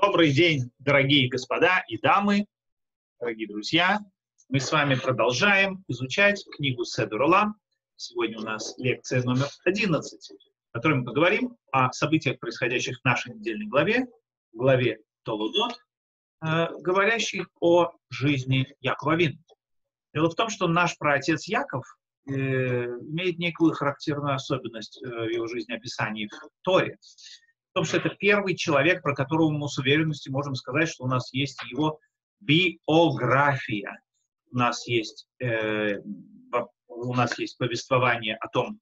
Добрый день, дорогие господа и дамы, дорогие друзья. Мы с вами продолжаем изучать книгу Седур Олам. Сегодня у нас лекция номер 11, в которой мы поговорим о событиях, происходящих в нашей недельной главе, главе Толудот, э, говорящих о жизни Якова Вин. Дело в том, что наш праотец Яков э, имеет некую характерную особенность э, в его жизнеописании в Торе в том, что это первый человек, про которого мы с уверенностью можем сказать, что у нас есть его биография. У нас есть, э, у нас есть повествование о том,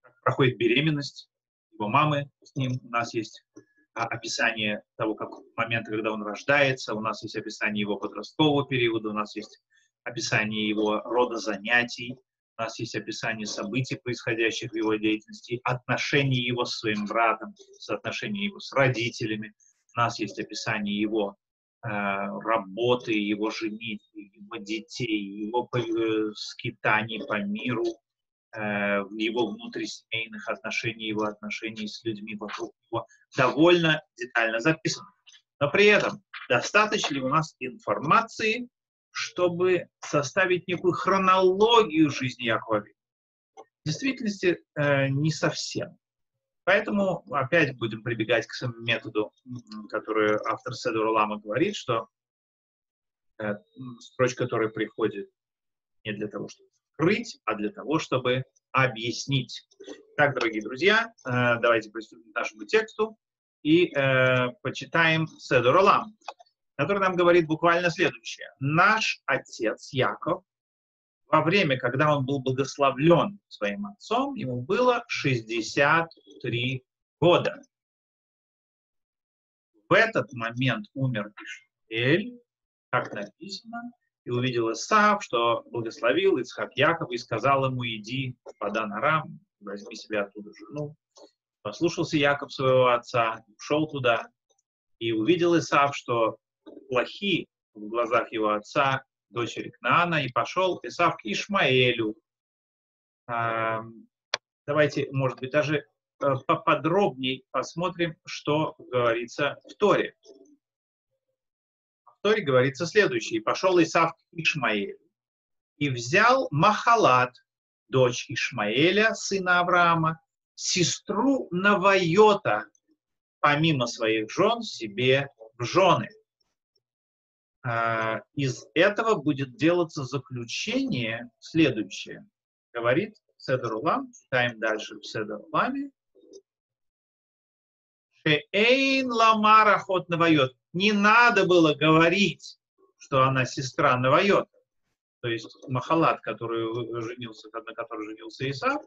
как проходит беременность его мамы с ним. У нас есть а, описание того, как момента, когда он рождается. У нас есть описание его подросткового периода. У нас есть описание его рода занятий у нас есть описание событий, происходящих в его деятельности, отношений его с своим братом, соотношения его с родителями. У нас есть описание его э, работы, его женитьбы, его детей, его э, скитаний по миру, э, его внутрисемейных отношений, его отношений с людьми вокруг него. Довольно детально записано. Но при этом достаточно ли у нас информации чтобы составить некую хронологию жизни Якова В действительности э, не совсем. Поэтому опять будем прибегать к методу, который автор Седор Лама говорит, что э, строчка, которая приходит не для того, чтобы скрыть, а для того, чтобы объяснить. Так, дорогие друзья, э, давайте приступим к нашему тексту и э, почитаем Седор Лам который нам говорит буквально следующее. Наш отец Яков, во время, когда он был благословлен своим отцом, ему было 63 года. В этот момент умер Ишмаэль, как написано, и увидел Исаав, что благословил Ицхак Якова и сказал ему, иди в Падан Арам, возьми себе оттуда жену. Послушался Яков своего отца, ушел туда, и увидел Исаав, что плохи в глазах его отца, дочери Кнаана, и пошел Исав к Ишмаэлю. Давайте, может быть, даже э, поподробнее посмотрим, что говорится в Торе. В Торе говорится следующее. «И пошел Исав к Ишмаэлю, и взял Махалат, дочь Ишмаэля, сына Авраама, сестру Навайота, помимо своих жен, себе в жены. А, из этого будет делаться заключение следующее. Говорит Седер Улам, читаем дальше в Седер Уламе. Шеэйн ламара хот навайот. Не надо было говорить, что она сестра Навайота. То есть Махалат, который женился, на которой женился Исав,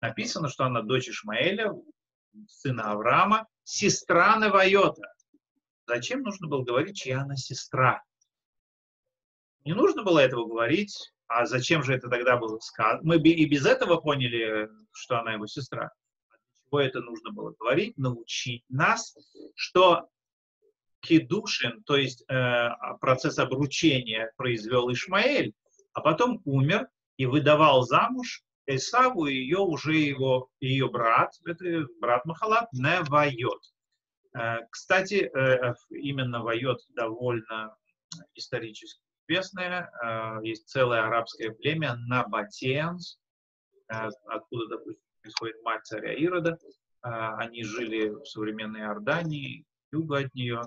написано, что она дочь Ишмаэля, сына Авраама, сестра Навайота. Зачем нужно было говорить, чья она сестра? Не нужно было этого говорить, а зачем же это тогда было сказано? Мы и без этого поняли, что она его сестра. Для чего это нужно было говорить? Научить нас, что кедушин, то есть э, процесс обручения произвел Ишмаэль, а потом умер и выдавал замуж Эсаву ее уже его, ее брат, это брат Махалат, Невайот. Э, кстати, э, именно Вайот довольно исторически известное. Э, есть целое арабское племя Набатеанс, откуда, допустим, происходит мать царя Ирода. Они жили в современной Иордании, юга от нее,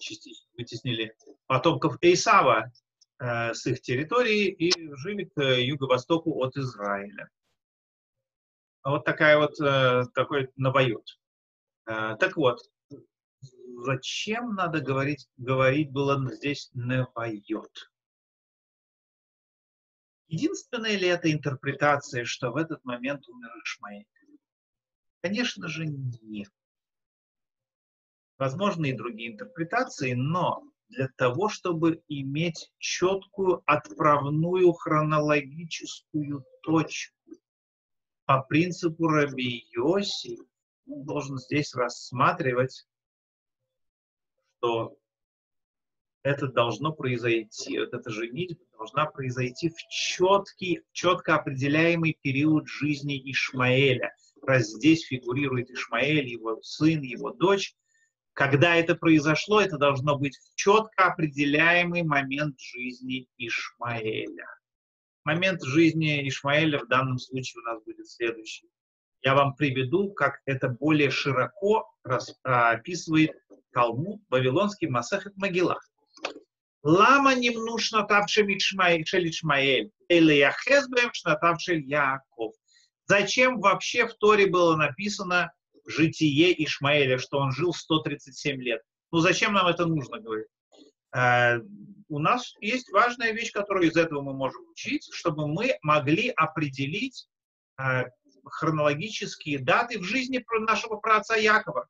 частично вытеснили потомков Эйсава с их территории и жили к юго-востоку от Израиля. Вот такая вот, такой Набайот. А, так вот, зачем надо говорить, говорить было здесь не поет? Единственная ли это интерпретация, что в этот момент умер Ишмаэль? Конечно же, нет. Возможны и другие интерпретации, но для того, чтобы иметь четкую отправную хронологическую точку по принципу Раби Йоси, должен здесь рассматривать, что это должно произойти, вот эта женитьба должна произойти в четкий, четко определяемый период жизни Ишмаэля. Раз здесь фигурирует Ишмаэль, его сын, его дочь, Когда это произошло, это должно быть четко определяемый момент жизни Ишмаэля. Момент жизни Ишмаэля в данном случае у нас будет следующий. Я вам приведу, как это более широко описывает Талмуд, Вавилонский Масахет Могилах. Лама немнушно тавшем Ишмаэль, или яхезбем шнатавшель Яков. Зачем вообще в Торе было написано житие Ишмаэля, что он жил 137 лет? Ну зачем нам это нужно, говорит? Э, у нас есть важная вещь, которую из этого мы можем учить, чтобы мы могли определить э, хронологические даты в жизни нашего праотца Якова.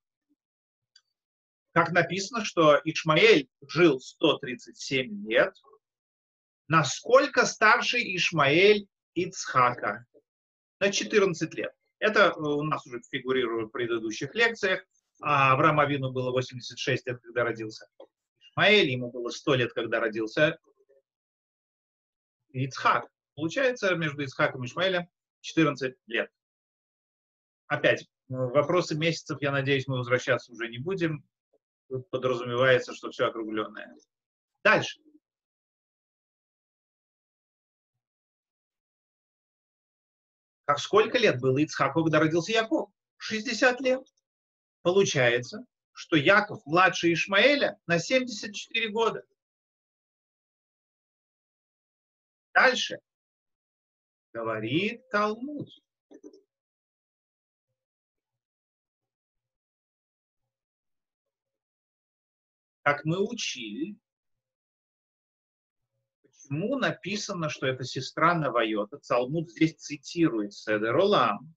Как написано, что Ишмаэль жил 137 лет, насколько старше Ишмаэль Ицхака? На 14 лет. Это у нас уже фигурирует в предыдущих лекциях. А Авраам Авину было 86 лет, когда родился Ишмаэль, ему было 100 лет, когда родился Ицхак. Получается, между Ицхаком и Ишмаэлем 14 лет опять, вопросы месяцев, я надеюсь, мы возвращаться уже не будем. Тут подразумевается, что все округленное. Дальше. Как сколько лет было Ицхаку, когда родился Яков? 60 лет. Получается, что Яков младше Ишмаэля на 74 года. Дальше. Говорит Талмуд. Как мы учили, почему написано, что это сестра Навайота, Талмуд здесь цитирует Седер Олам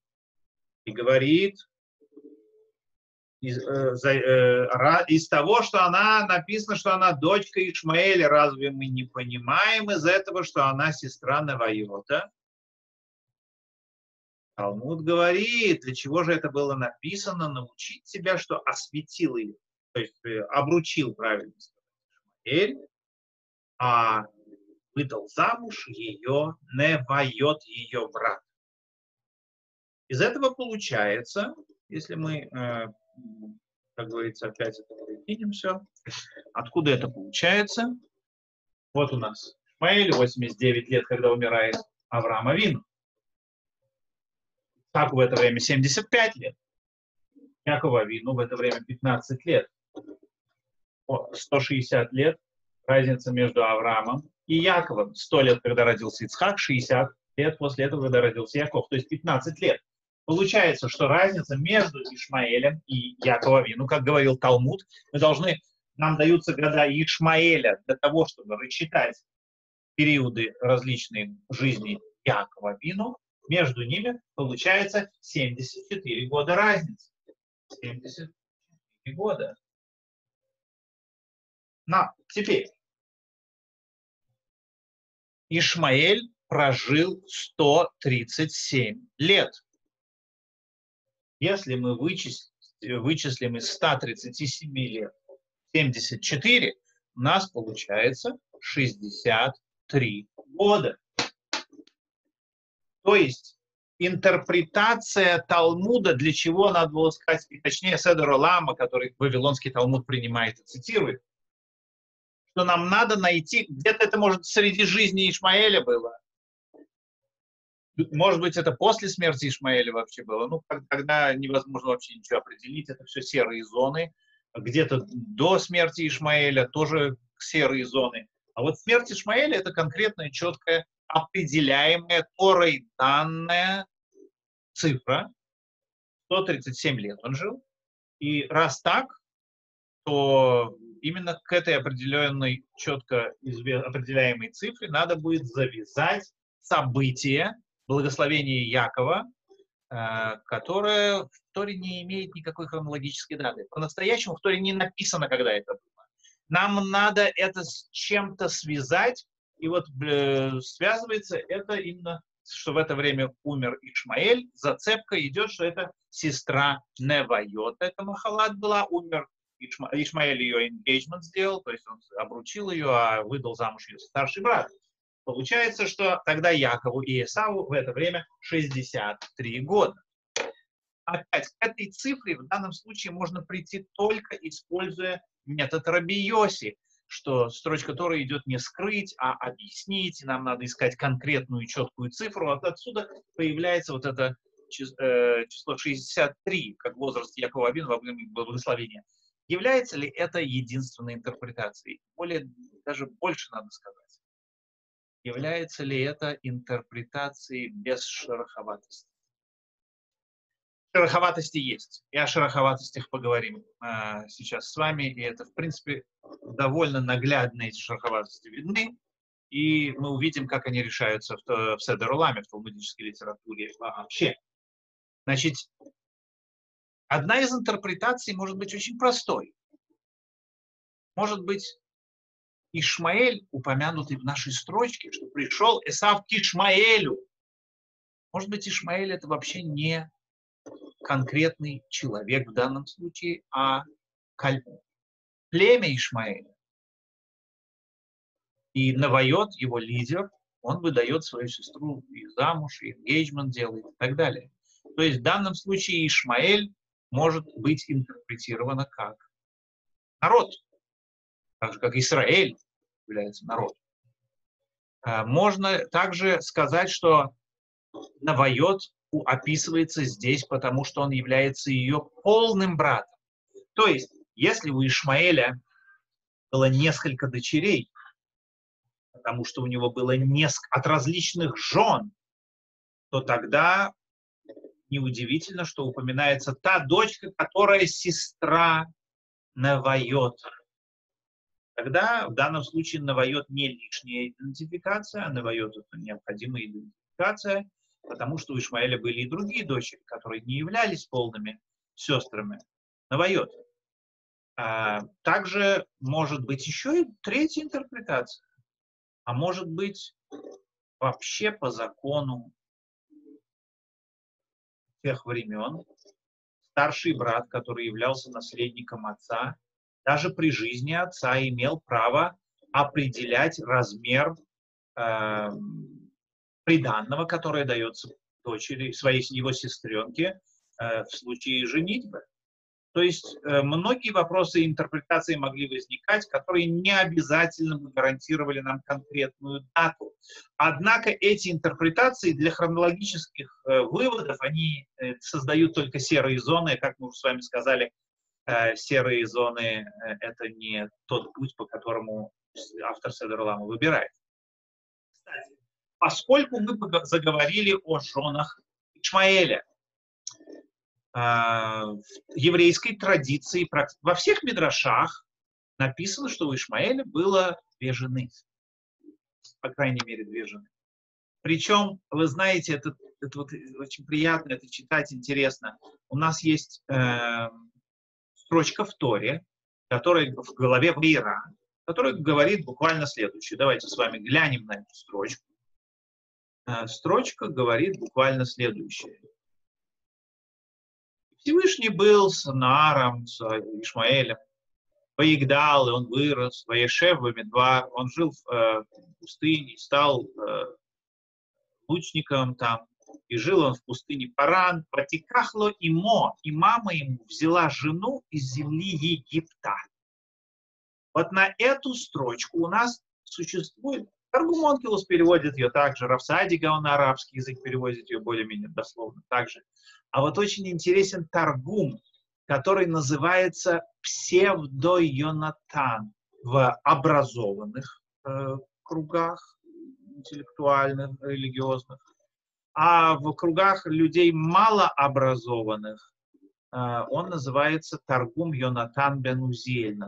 и говорит, из, э, э, из того, что она написано, что она дочка Ишмаэля, разве мы не понимаем из этого, что она сестра Навайота? Талмуд говорит, для чего же это было написано, научить себя, что осветил ее то есть э, обручил правильно Ишмаэль, а выдал замуж ее, не воет ее брат. Из этого получается, если мы, э, как говорится, опять это выкинем все, откуда это получается? Вот у нас Ишмаэль, 89 лет, когда умирает Авраам Авин. Так в это время 75 лет. Якова Авину в это время 15 лет. 160 лет разница между Авраамом и Яковом. 100 лет, когда родился Ицхак, 60 лет после этого, когда родился Яков, то есть 15 лет. Получается, что разница между Ишмаэлем и Яковом, ну, как говорил Талмуд, мы должны, нам даются года Ишмаэля для того, чтобы рассчитать периоды различной жизни Якова Вину, между ними получается 74 года разницы. 74 года. На, теперь. Ишмаэль прожил 137 лет. Если мы вычислим, вычислим из 137 лет 74, у нас получается 63 года. То есть интерпретация Талмуда, для чего надо было сказать, точнее Седора Лама, который Вавилонский Талмуд принимает и цитирует, что нам надо найти, где-то это, может, среди жизни Ишмаэля было. Может быть, это после смерти Ишмаэля вообще было. Ну, когда невозможно вообще ничего определить, это все серые зоны. Где-то до смерти Ишмаэля тоже серые зоны. А вот смерть Ишмаэля это конкретная, четкая, определяемая Торой данная цифра. 137 лет он жил. И раз так, то именно к этой определенной, четко определяемой цифре надо будет завязать событие благословения Якова, э, которое в Торе не имеет никакой хронологической даты. По-настоящему в Торе не написано, когда это было. Нам надо это с чем-то связать, и вот связывается это именно, что в это время умер Ишмаэль. Зацепка идет, что это сестра Невайот, это Махалат была, умер Ишма, Ишмаэль ее engagement сделал, то есть он обручил ее, а выдал замуж ее старший брат. Получается, что тогда Якову и Исаву в это время 63 года. опять к этой цифре в данном случае можно прийти только используя метод Рабиоси, что строчка которой идет не скрыть, а объяснить, нам надо искать конкретную четкую цифру. Вот отсюда появляется вот это э, число 63, как возраст Якова Абина во время благословения. Является ли это единственной интерпретацией? Более, даже больше надо сказать. Является ли это интерпретацией без шероховатости? Шероховатости есть. И о шероховатостях поговорим э, сейчас с вами. И это, в принципе, довольно наглядно эти шероховатости видны. И мы увидим, как они решаются в, в Седеруламе, в талмудической литературе вообще. Значит, одна из интерпретаций может быть очень простой. Может быть, Ишмаэль, упомянутый в нашей строчке, что пришел Эсав к Ишмаэлю. Может быть, Ишмаэль это вообще не конкретный человек в данном случае, а племя Ишмаэля. И Навайот, его лидер, он выдает свою сестру и замуж, и engagement делает и так далее. То есть в данном случае Ишмаэль может быть интерпретировано как народ, так же как Израиль является народом. А, можно также сказать, что Навайот описывается здесь, потому что он является ее полным братом. То есть, если у Ишмаэля было несколько дочерей, потому что у него было несколько от различных жен, то тогда неудивительно, что упоминается та дочка, которая сестра Навайота. Тогда в данном случае Навайот не лишняя идентификация, а Навайот это необходимая идентификация, потому что у Ишмаэля были и другие дочери, которые не являлись полными сестрами Навайот. А, также может быть еще и третья интерпретация. А может быть вообще по закону тех времен старший брат, который являлся наследником отца, даже при жизни отца имел право определять размер э, приданного, которое дается дочери, своей его сестренке э, в случае женитьбы. То есть э, многие вопросы интерпретации могли возникать, которые не обязательно бы гарантировали нам конкретную дату. Однако эти интерпретации для хронологических э, выводов, они э, создают только серые зоны, как мы уже с вами сказали, серые зоны — это не тот путь, по которому автор Седерлама выбирает. Кстати, поскольку мы заговорили о женах Ишмаэля, еврейской традиции, во всех мидрашах написано, что у Ишмаэля было две жены. По крайней мере, две жены. Причем, вы знаете, это, это вот очень приятно, это читать интересно. У нас есть э, строчка в Торе, которая в голове Вейра, которая говорит буквально следующее. Давайте с вами глянем на эту строчку. Э, строчка говорит буквально следующее. Всевышний был с Наром, с Ишмаэлем. Поигдал, и он вырос. Ваешев два. Он жил в э, пустыне, стал э, лучником там. И жил он в пустыне Паран. Протекахло имо, и мама ему взяла жену из земли Египта. Вот на эту строчку у нас существует Аргумонкилус переводит ее также, Рафсадига он на арабский язык переводит ее более-менее дословно также. А вот очень интересен Таргум, который называется псевдо-Йонатан в образованных э, кругах интеллектуальных, религиозных, а в кругах людей малообразованных э, он называется Таргум Йонатан бен Узиэль.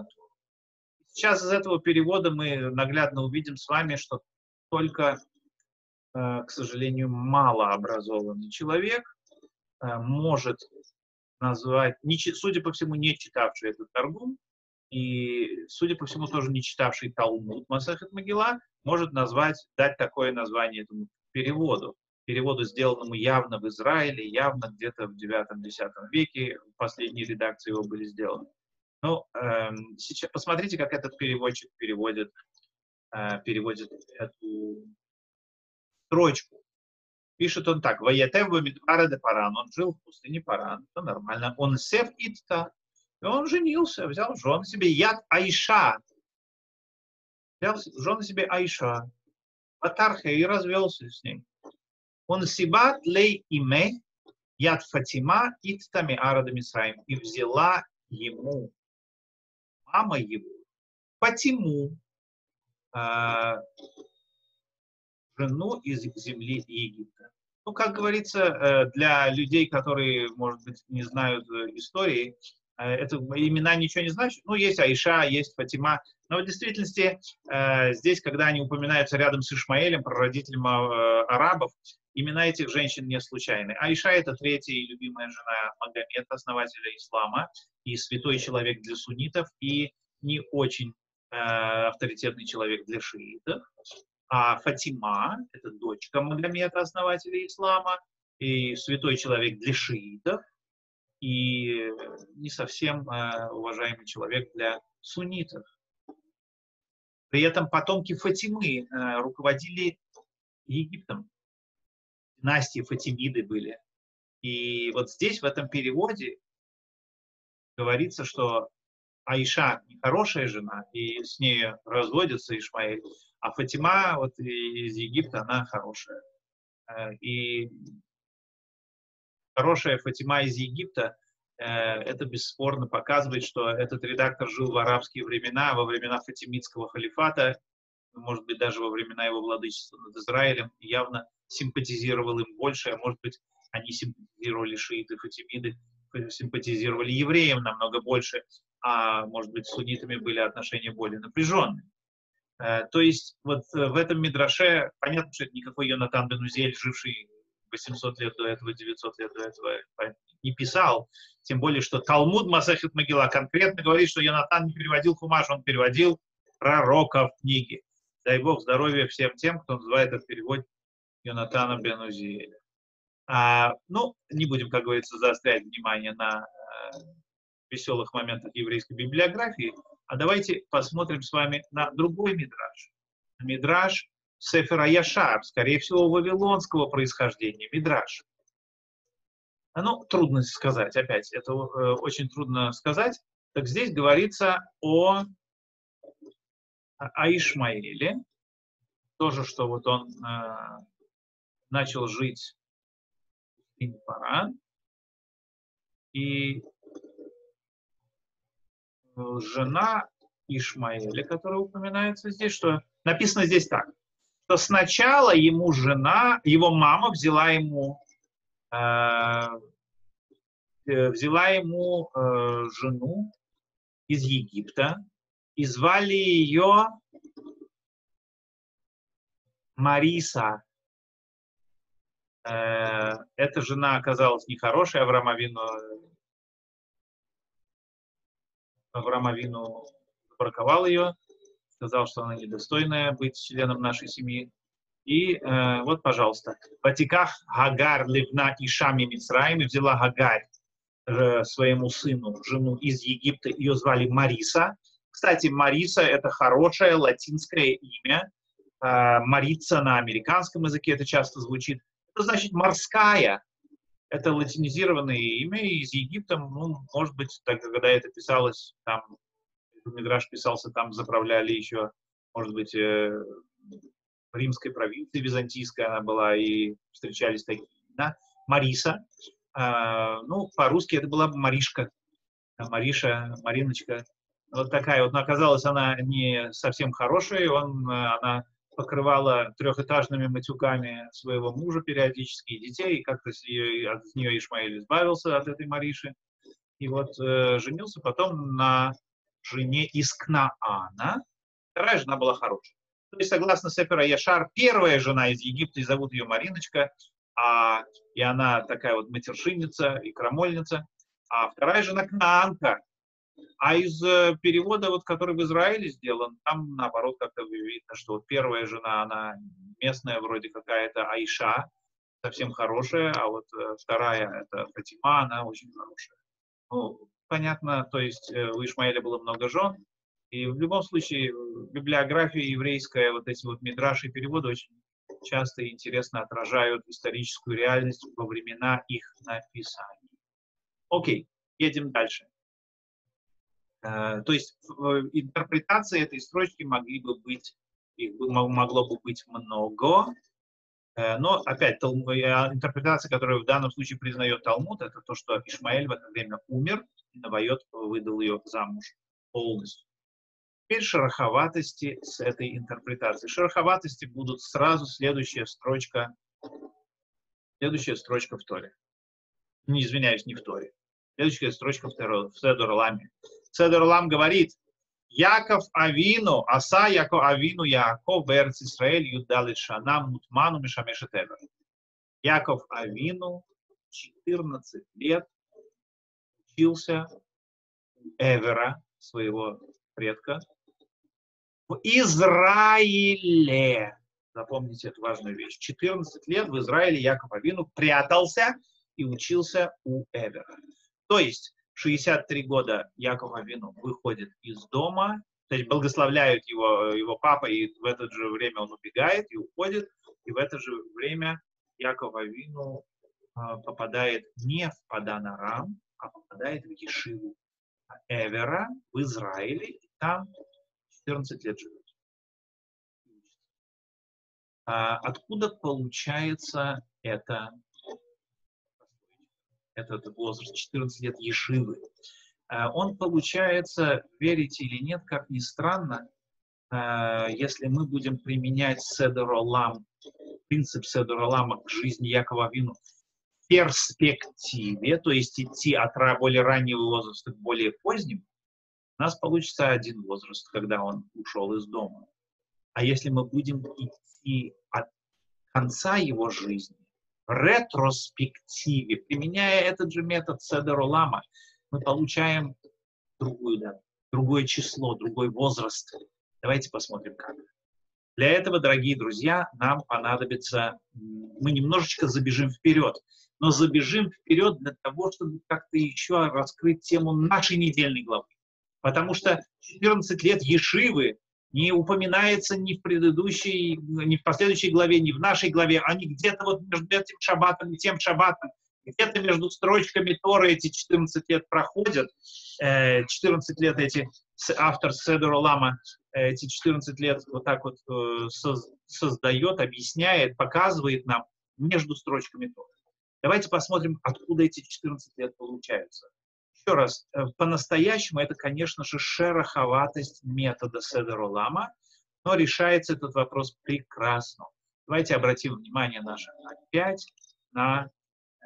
Сейчас из этого перевода мы наглядно увидим с вами, что только, э, к сожалению, малообразованный человек Э, может назвать, не, судя по всему, не читавший этот Таргум, и, судя по всему, тоже не читавший Талмуд Масахет Могила, может назвать, дать такое название этому переводу. Переводу, сделанному явно в Израиле, явно где-то в 9-10 веке, последние редакции его были сделаны. Ну, эм, сейчас посмотрите, как этот переводчик переводит, э, переводит эту строчку Пишет он так. Ваятев Бамидбара де Паран. Он жил в пустыне Паран. Это нормально. Он сев итта. И он женился, взял жену себе. Яд Айша. Взял жену себе Айша. Атархе и развелся с ней. Он сибат лей име яд Фатима итта арада Мисраим. И взяла ему мама его Фатиму, э, жену из земли Египта. Ну, как говорится, э, для людей, которые, может быть, не знают э, истории, э, это имена ничего не значат. Ну, есть Аиша, есть Фатима. Но в действительности здесь, когда они упоминаются рядом с Ишмаэлем, прародителем арабов, имена этих женщин не случайны. Аиша – это третья и любимая жена Магомета, основателя ислама, и святой человек для суннитов, и не очень авторитетный человек для шиитов. А Фатима – это дочка Магомета, основателя ислама, и святой человек для шиитов, и не совсем э, уважаемый человек для суннитов. При этом потомки Фатимы э, руководили Египтом. Династии Фатимиды были. И вот здесь, в этом переводе, говорится, что Аиша нехорошая жена, и с ней разводится Ишмаэль, а Фатима вот из Египта, она хорошая. Э, и хорошая Фатима из Египта, э, это бесспорно показывает, что этот редактор жил в арабские времена, во времена Фатимидского халифата, может быть, даже во времена его владычества над Израилем, явно симпатизировал им больше, а может быть, они симпатизировали шииты, фатимиды, симпатизировали евреям намного больше, а может быть, с суннитами были отношения более напряженные. Э, то есть вот э, в этом Мидраше, понятно, что это никакой Йонатан Бенузель, живший 800 лет до этого, 900 лет до этого, не писал. Тем более, что Талмуд Масахит Могила конкретно говорит, что Йонатан не переводил Хумаш, он переводил пророка в книге. Дай Бог здоровья всем тем, кто называет этот перевод Йонатана Бенузиэля. А, ну, не будем, как говорится, заострять внимание на э, веселых моментах еврейской библиографии. А давайте посмотрим с вами на другой мидраж. Мидраж Сефера Яшар, скорее всего, вавилонского происхождения. Мидраж. Ну, трудно сказать, опять, это э, очень трудно сказать. Так здесь говорится о, о Ишмаиле, тоже, что вот он э, начал жить в Паран, и жена Ишмаэля, которая упоминается здесь, что написано здесь так, что сначала ему жена, его мама взяла ему, э, э, взяла ему э, жену из Египта и звали ее Мариса. Э, эта жена оказалась нехорошей, Авраам Авину Авраам Авину забраковал ее, сказал, что она недостойная быть членом нашей семьи. И э, вот, пожалуйста, Ватиках Гагар Ливна Ишами Мицраим взяла Гагарь э, своему сыну, жену из Египта, ее звали Мариса. Кстати, Мариса – это хорошее латинское имя. Э, Марица на американском языке это часто звучит. Это значит морская это латинизированное имя из Египта, ну, может быть, так, когда это писалось, там, Мидраш писался, там заправляли еще, может быть, э, римской провинции византийской она была, и встречались такие да? Мариса, э, ну, по-русски это была бы Маришка, Мариша, Мариночка, вот такая вот, но оказалась она не совсем хорошая, он, она покрывала трехэтажными матюками своего мужа периодически и детей, и как-то с нее, от нее Ишмаэль избавился от этой Мариши. И вот э, женился потом на жене из Кнаана. Вторая жена была хорошая. То есть, согласно Сефера Яшар, первая жена из Египта, и зовут ее Мариночка, а, и она такая вот матершинница и крамольница. А вторая жена Кнаанка, а из э, перевода, вот, который в Израиле сделан, там, наоборот, как-то видно, что вот первая жена, она местная вроде какая-то Айша, совсем хорошая, а вот э, вторая, это Фатима, она очень хорошая. Ну, понятно, то есть э, у Ишмаэля было много жен, и в любом случае библиография еврейская, вот эти вот мидраши и переводы очень часто и интересно отражают историческую реальность во времена их написания. Окей, едем дальше. Э, то есть интерпретации этой строчки могли бы быть, их могло бы быть много, э, но опять интерпретация, которую в данном случае признает Талмуд, это то, что Ишмаэль в это время умер, и Навайот выдал ее замуж полностью. Теперь шероховатости с этой интерпретацией. Шероховатости будут сразу следующая строчка, следующая строчка в Торе. Не извиняюсь, не в Торе. Следующая строчка в, Седор Ламе. Седор Лам говорит, Яков Авину, Аса Яков Авину Яков Берц Исраэль Юдалит Шана Мутману Мишамешет Эвер. Яков Авину 14 лет учился Эвера, своего предка, в Израиле. Запомните эту важную вещь. 14 лет в Израиле Яков Авину прятался и учился у Эвера. То есть 63 года Яков Авину выходит из дома, то есть благословляют его, его папа, и в это же время он убегает и уходит, и в это же время Яков Авину э, попадает не в Паданарам, а попадает в Ешиву Эвера в Израиле, и там 14 лет живет. А откуда получается это, этот возраст 14 лет Ешивы? А он получается, верите или нет, как ни странно, а, если мы будем применять Седоролам, принцип Седоролама к жизни Якова Вину в перспективе, то есть идти от более раннего возраста к более позднему, у нас получится один возраст, когда он ушел из дома. А если мы будем идти от конца его жизни, ретроспективе, применяя этот же метод Седеролама, мы получаем другую, да, другое число, другой возраст. Давайте посмотрим, как. Для этого, дорогие друзья, нам понадобится, мы немножечко забежим вперед, но забежим вперед для того, чтобы как-то еще раскрыть тему нашей недельной главы. Потому что 14 лет Ешивы не упоминается ни в предыдущей, ни в последующей главе, ни в нашей главе. Они где-то вот между этим шаббатом и тем шаббатом, где-то между строчками Торы эти 14 лет проходят. 14 э, лет эти, автор Седора Лама эти 14 лет вот так вот э, создает, объясняет, показывает нам между строчками Торы. Давайте посмотрим, откуда эти 14 лет получаются. Еще раз, э, по-настоящему это, конечно же, шероховатость метода Седеролама, но решается этот вопрос прекрасно. Давайте обратим внимание наше опять на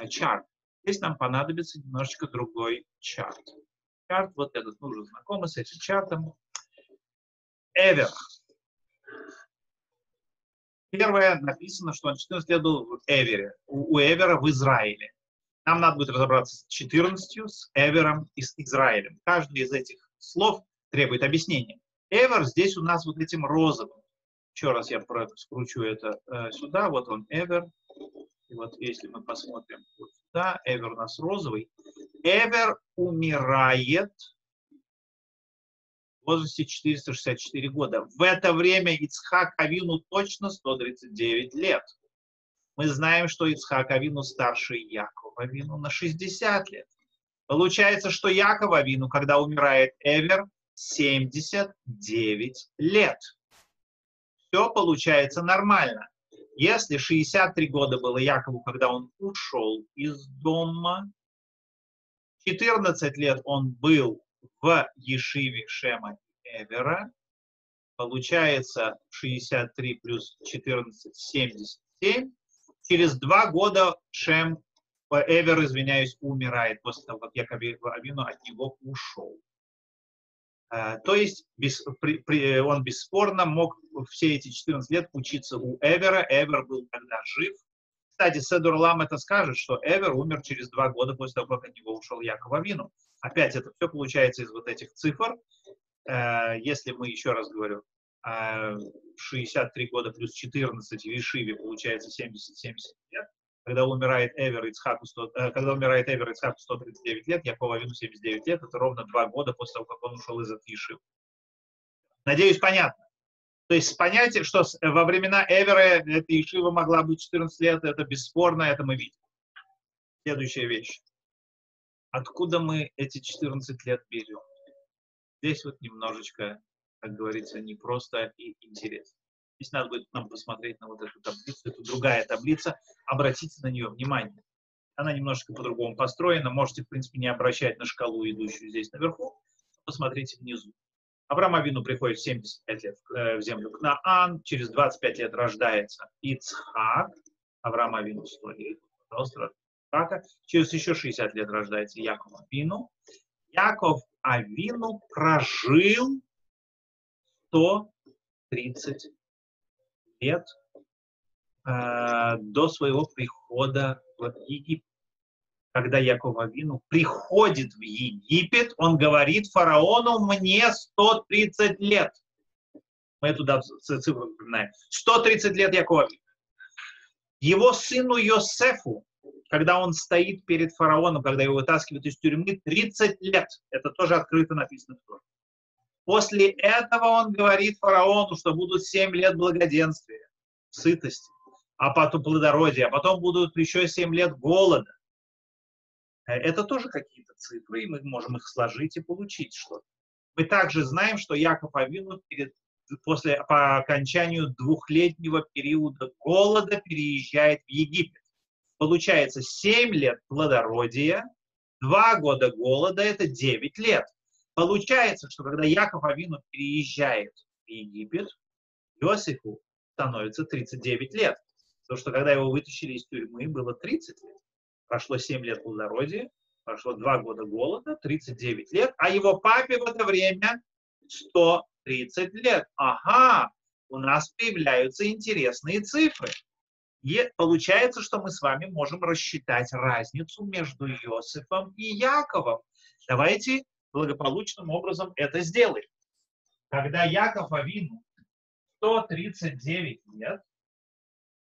э, чарт. Здесь нам понадобится немножечко другой чарт. Чарт вот этот, мы уже знакомы с этим чартом. Эвер. Первое написано, что он 14 лет был в Эвере, у, у Эвера в Израиле. Нам надо будет разобраться с 14, с Эвером и с Израилем. Каждый из этих слов требует объяснения. Эвер здесь у нас вот этим розовым. Еще раз я скручу это э, сюда. Вот он Эвер. И вот если мы посмотрим вот сюда, Эвер у нас розовый. Эвер умирает в возрасте 464 года. В это время Ицхак Авину точно 139 лет. Мы знаем, что Ицхак Авину старше Якова Авину на 60 лет. Получается, что Яков Авину, когда умирает Эвер, 79 лет. Все получается нормально. Если 63 года было Якову, когда он ушел из дома, 14 лет он был в Ешиве Шема Эвера, получается 63 плюс 14, 77, через два года Шем, Эвер, извиняюсь, умирает после того, как Яков Авину от него ушел. Uh, то есть без, при, при, он бесспорно мог все эти 14 лет учиться у Эвера. Эвер был тогда жив. Кстати, Седор Лам это скажет, что Эвер умер через два года после того, как от него ушел Яков Авину. Опять это все получается из вот этих цифр. Uh, если мы, еще раз говорю, 63 а, года плюс 14 в Ишиве получается 70-70 лет. Когда умирает Эвер Ицхаку 100, э, когда умирает Эвер Ицхаку 139 лет, Якова Авину 79 лет, это ровно два года после того, как он ушел из Ишивы. Надеюсь, понятно. То есть понятие, что во времена Эвера эта Ишива могла быть 14 лет, это бесспорно, это мы видим. Следующая вещь. Откуда мы эти 14 лет берем? Здесь вот немножечко, как говорится, непросто и интересно. Здесь надо будет нам посмотреть на вот эту таблицу. Это другая таблица. Обратите на нее внимание. Она немножко по-другому построена. Можете, в принципе, не обращать на шкалу, идущую здесь наверху. Посмотрите внизу. Авраам Авину приходит в 75 лет э, в землю к Наан, через 25 лет рождается Ицхак, Авраам Авину 100 лет, пожалуйста, Ицхака. Через еще 60 лет рождается Яков Авину. Яков Авину прожил 130 лет э, до своего прихода в Египет когда Яков Авину приходит в Египет, он говорит фараону, мне 130 лет. Мы туда цифру вспоминаем. 130 лет Якова. Его сыну Йосефу, когда он стоит перед фараоном, когда его вытаскивают из тюрьмы, 30 лет. Это тоже открыто написано в Торе. После этого он говорит фараону, что будут 7 лет благоденствия, сытости, а потом плодородия, а потом будут еще 7 лет голода. Э, это тоже какие-то цифры, и мы можем их сложить и получить что-то. Мы также знаем, что Яков Авину перед, после, по окончанию двухлетнего периода голода переезжает в Египет. Получается 7 лет плодородия, 2 года голода – это 9 лет. Получается, что когда Яков Авину переезжает в Египет, Иосифу становится 39 лет. Потому что когда его вытащили из тюрьмы, было 30 лет. Прошло 7 лет плодородия, прошло 2 года голода, 39 лет, а его папе в это время 130 лет. Ага, у нас появляются интересные цифры. И получается, что мы с вами можем рассчитать разницу между Иосифом и Яковом. Давайте благополучным образом это сделаем. Когда Яков Авину 139 лет,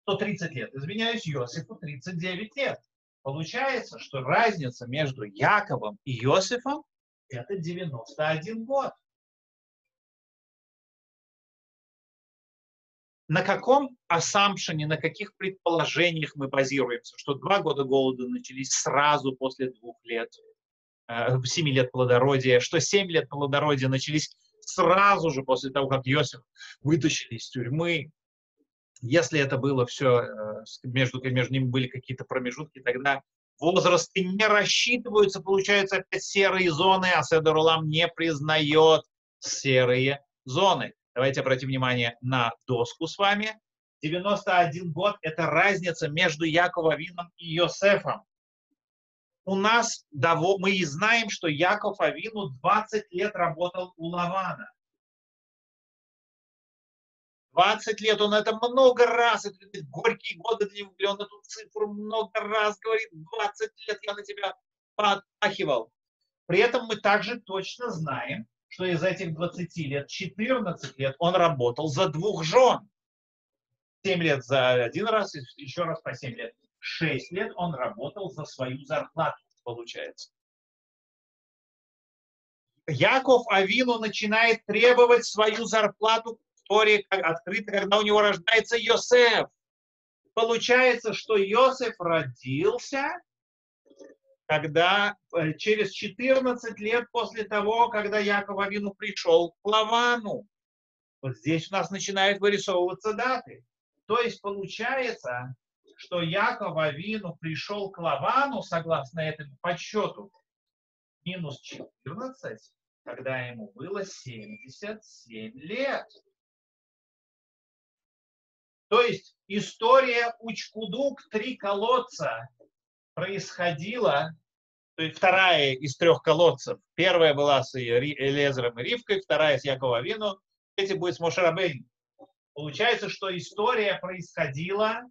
130 лет, извиняюсь, Иосифу 39 лет. Получается, что разница между Яковом и Иосифом – это 91 год. На каком ассампшене, на каких предположениях мы базируемся, что два года голода начались сразу после двух лет, э, семи лет плодородия, что семь лет плодородия начались сразу же после того, как Иосиф вытащили из тюрьмы, если это было все, э, между, между ними были какие-то промежутки, тогда возрасты не рассчитываются, получаются опять серые зоны, а Седор Улам не признает серые зоны. Давайте обратим внимание на доску с вами. 91 год – это разница между Яковом и Йосефом. У нас, мы и знаем, что Яков Авину 20 лет работал у Лавана. 20 лет, он это много раз, это горькие годы для него, он эту цифру много раз говорит, 20 лет я на тебя подпахивал. При этом мы также точно знаем, что из этих 20 лет 14 лет он работал за двух жен. 7 лет за один раз, еще раз по 7 лет. 6 лет он работал за свою зарплату, получается. Яков Авину начинает требовать свою зарплату истории открыта, когда у него рождается Йосеф. Получается, что Йосеф родился, когда э, через 14 лет после того, когда Яков Авину пришел к Лавану. Вот здесь у нас начинают вырисовываться даты. То есть получается, что Яков Авину пришел к Лавану, согласно этому подсчету, минус 14, когда ему было 77 лет. То есть история Учкудук «Три колодца» происходила, то есть вторая из трех колодцев. Первая была с Элезером и Ривкой, вторая с Якова Вину, третья будет с Мошерабейн. Получается, что история происходила,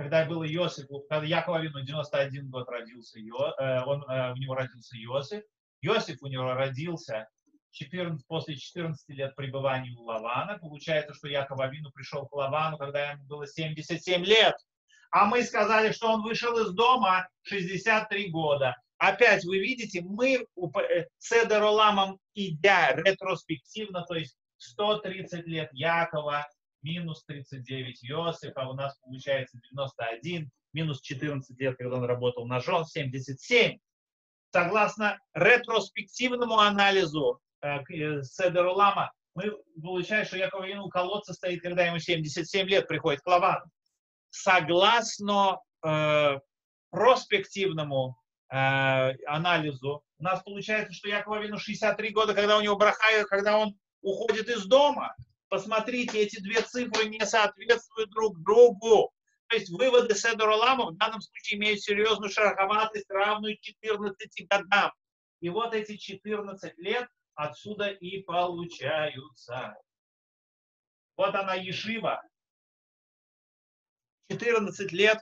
когда был Иосиф, когда Якова Вину 91 год родился, э, он, э, у него родился Иосиф. Иосиф у него родился 14, после 14 лет пребывания у Лавана. Получается, что Яков Авину пришел к Лавану, когда ему было 77 лет. А мы сказали, что он вышел из дома 63 года. опять вы видите, мы э, Седер Оламом идя ретроспективно, то есть 130 лет Якова, минус 39 Иосифа, у нас получается 91, минус 14 лет, когда он работал жен, 77. Согласно ретроспективному анализу э, э Седер Улама, мы получаем, что Яков Вину колодца стоит, когда ему 77 лет приходит к Лавану. Согласно э, проспективному э, анализу, у нас получается, что Яков Вину 63 года, когда у него браха, когда он уходит из дома. Посмотрите, эти две цифры не соответствуют друг другу. То есть выводы Седора Лама в данном случае имеют серьезную шероховатость, равную 14 годам. И вот эти 14 лет отсюда и получаются. Вот она Ешива. 14 лет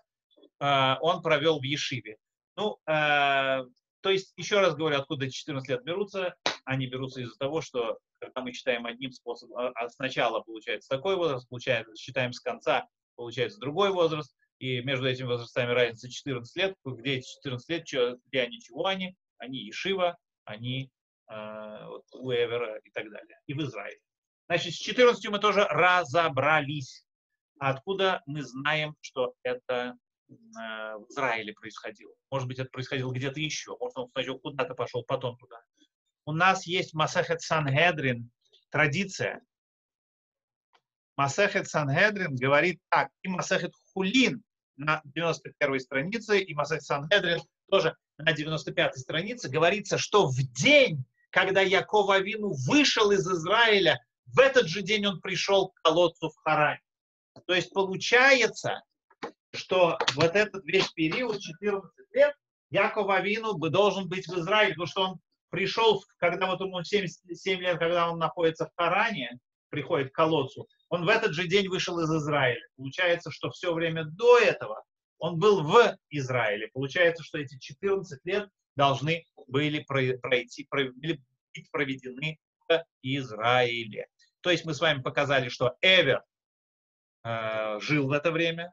э, он провел в Ешиве. Ну, э, то есть, еще раз говорю, откуда 14 лет берутся. Они берутся из-за того, что когда мы читаем одним способом, а, а сначала получается такой возраст, получается, считаем с конца, получается другой возраст, и между этими возрастами разница 14 лет, где эти 14 лет, где они, чего они, они Ешива, они э, вот, Уэвера и так далее, и в Израиле. Значит, с 14 мы тоже разобрались. Откуда мы знаем, что это э, в Израиле происходило? Может быть, это происходило где-то еще. Может, он сначала куда-то пошел, потом туда. У нас есть Масахет Сангедрин, традиция. Масахет Сангедрин говорит так, и Масахет Хулин на 91 странице, и Масахет Сангедрин тоже на 95 странице говорится, что в день, когда Яков Авину вышел из Израиля, в этот же день он пришел к колодцу в Харане. То есть получается, что вот этот весь период, 14 лет, Яков Авину бы должен быть в Израиле, потому что он пришел, когда вот ему 77 лет, когда он находится в Харане, приходит к колодцу, он в этот же день вышел из Израиля. Получается, что все время до этого он был в Израиле. Получается, что эти 14 лет должны были пройти, были проведены в Израиле. То есть мы с вами показали, что Эвер э, жил в это время,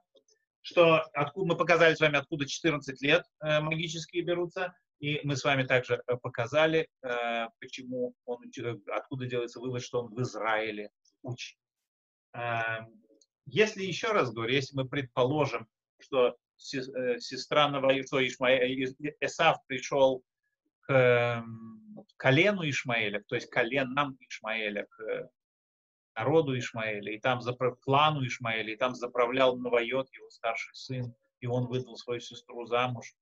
что откуда, мы показали с вами, откуда 14 лет э, магические берутся, и мы с вами также э, показали, э, почему он, откуда делается вывод, что он в Израиле учит. Эм, если еще раз говорю, если мы предположим, что э, сестра Наваишо Исав пришел к эм, колену Ишмаэля, то есть коленам Ишмаэля, к народу Ишмаэля, и там к клану Ишмаэля, и там заправлял Навайот, его старший сын, и он выдал свою сестру замуж,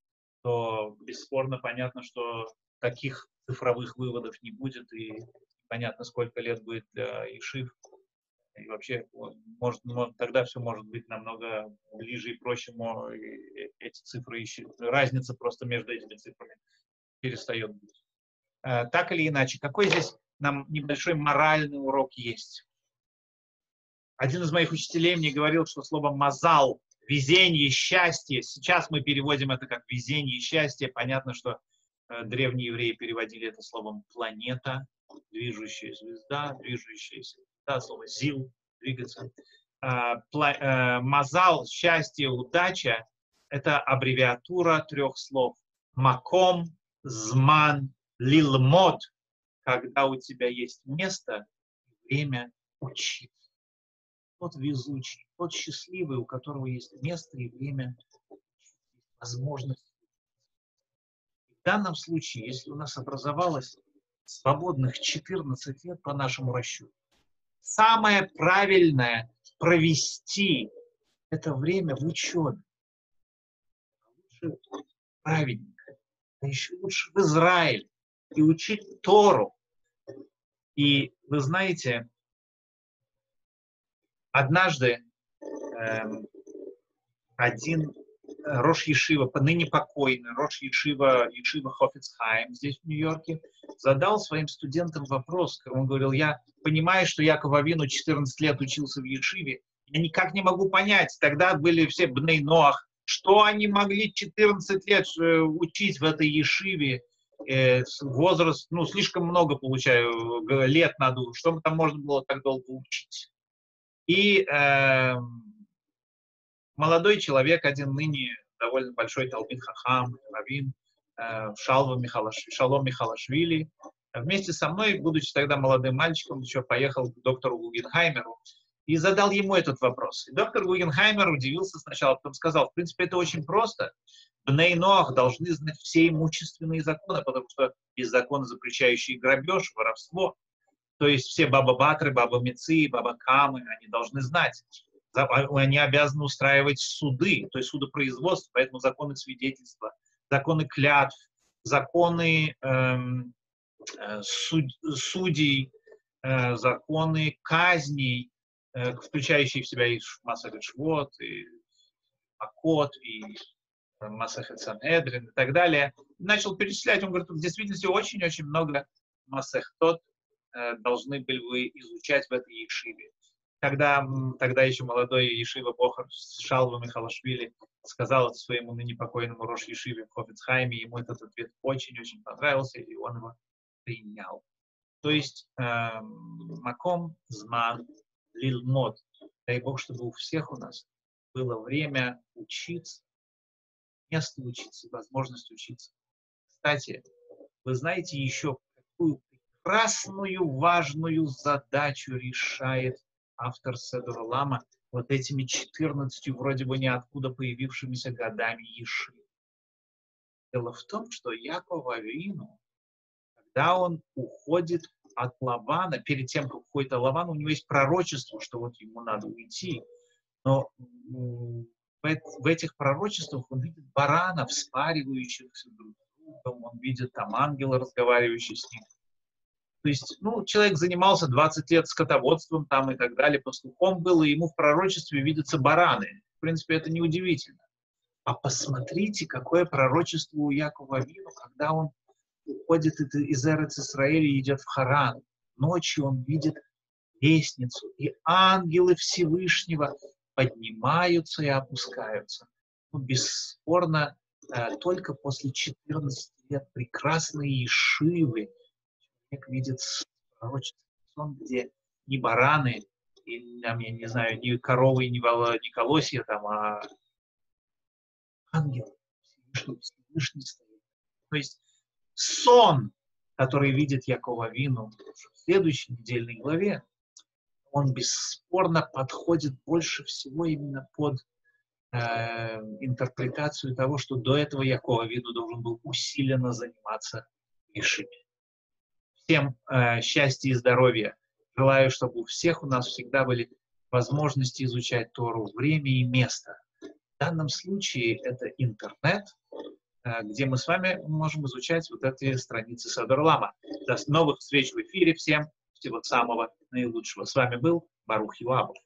то бесспорно понятно, что таких цифровых выводов не будет, и понятно, сколько лет будет для Ишив. И вообще, может, тогда все может быть намного ближе и проще, но эти цифры ищут. Разница просто между этими цифрами перестает быть. Э, так или иначе, какой здесь нам небольшой моральный урок есть? Один из моих учителей мне говорил, что слово «мазал» везение, счастье. Сейчас мы переводим это как везение, счастье. Понятно, что э, древние евреи переводили это словом планета, движущая звезда, движущаяся звезда, слово зил, двигаться. Э, пла, э, мазал, счастье, удача – это аббревиатура трех слов. Маком, зман, лилмод, когда у тебя есть место, время учиться тот везучий, тот счастливый, у которого есть место и время, возможность. В данном случае, если у нас образовалось свободных 14 лет по нашему расчету, самое правильное провести это время в учебе. Лучше праведника, а еще лучше в Израиль и учить Тору. И вы знаете, Однажды эм, один Рош Ешива, ныне покойный Рош Ешива, Ешива Хофицхайм здесь в Нью-Йорке, задал своим студентам вопрос. Он говорил, я понимаю, что Яков Авину 14 лет учился в Ешиве, я никак не могу понять, тогда были все Бней Ноах, что они могли 14 лет э, учить в этой Ешиве, э, возраст, ну, слишком много, получаю, лет надо, что там можно было так долго учить. И э, молодой человек, один ныне довольно большой Талмит Хахам, Равин, э, Шалва Михалаш, Шалом Михалашвили. Вместе со мной, будучи тогда молодым мальчиком, еще поехал к доктору Гугенхаймеру и задал ему этот вопрос. И доктор Гугенхаймер удивился сначала, потом сказал, в принципе, это очень просто. Бней Ноах должны знать все имущественные законы, потому что есть законы, запрещающие грабеж, воровство. То есть все баба Батры, баба Мецы, баба Камы, они должны знать. А, они обязаны устраивать суды, то есть судопроизводство, поэтому законы свидетельства, законы клятв, законы эм, э, суд, судей, э, законы казней, э, включающие в себя и Масахет Швот, и Акот, и э, Масахет Санедрин и так далее. Начал перечислять, он говорит, в действительности очень-очень много Масахтот должны были вы изучать в этой Ешиве когда тогда еще молодой Ешива Бохар Шалва Михалашвили сказал своему ныне покойному Рош Ешиве Хофицхайме, ему этот ответ очень-очень понравился, и он его принял. То есть э, Маком Зман Лилмод. Дай Бог, чтобы у всех у нас было время учиться, место учиться, возможность учиться. Кстати, вы знаете еще, какую прекрасную, важную задачу решает автор Седура Лама вот этими 14 вроде бы ниоткуда появившимися годами Еши. Дело в том, что Яков Авину, когда он уходит от Лавана, перед тем, как уходит от Лавана, у него есть пророчество, что вот ему надо уйти. Но в этих пророчествах он видит баранов, спаривающихся друг с другом, он видит там ангела, разговаривающего с ним. То есть, ну, человек занимался 20 лет скотоводством там и так далее, пастухом был, и ему в пророчестве видятся бараны. В принципе, это неудивительно. А посмотрите, какое пророчество у Якова Вину, когда он уходит из Эрец Исраиля и идет в Харан. Ночью он видит лестницу, и ангелы Всевышнего поднимаются и опускаются. Ну, бесспорно, э, только после 14 лет прекрасные Ишивы, человек видит пророческий сон, где не бараны, и, там, я не знаю, ни коровы, ни, ни колосья, там, а ангел Всевышний, Всевышний стоит. То есть сон, который видит Якова Вину в следующей недельной главе, он бесспорно подходит больше всего именно под э, интерпретацию того, что до этого Якова Вину должен был усиленно заниматься Ишими всем э, счастья и здоровья. Желаю, чтобы у всех у нас всегда были возможности изучать Тору, время и место. В данном случае это интернет, э, где мы с вами можем изучать вот эти страницы Садорлама. До новых встреч в эфире всем. Всего самого наилучшего. С вами был Барух Юабов.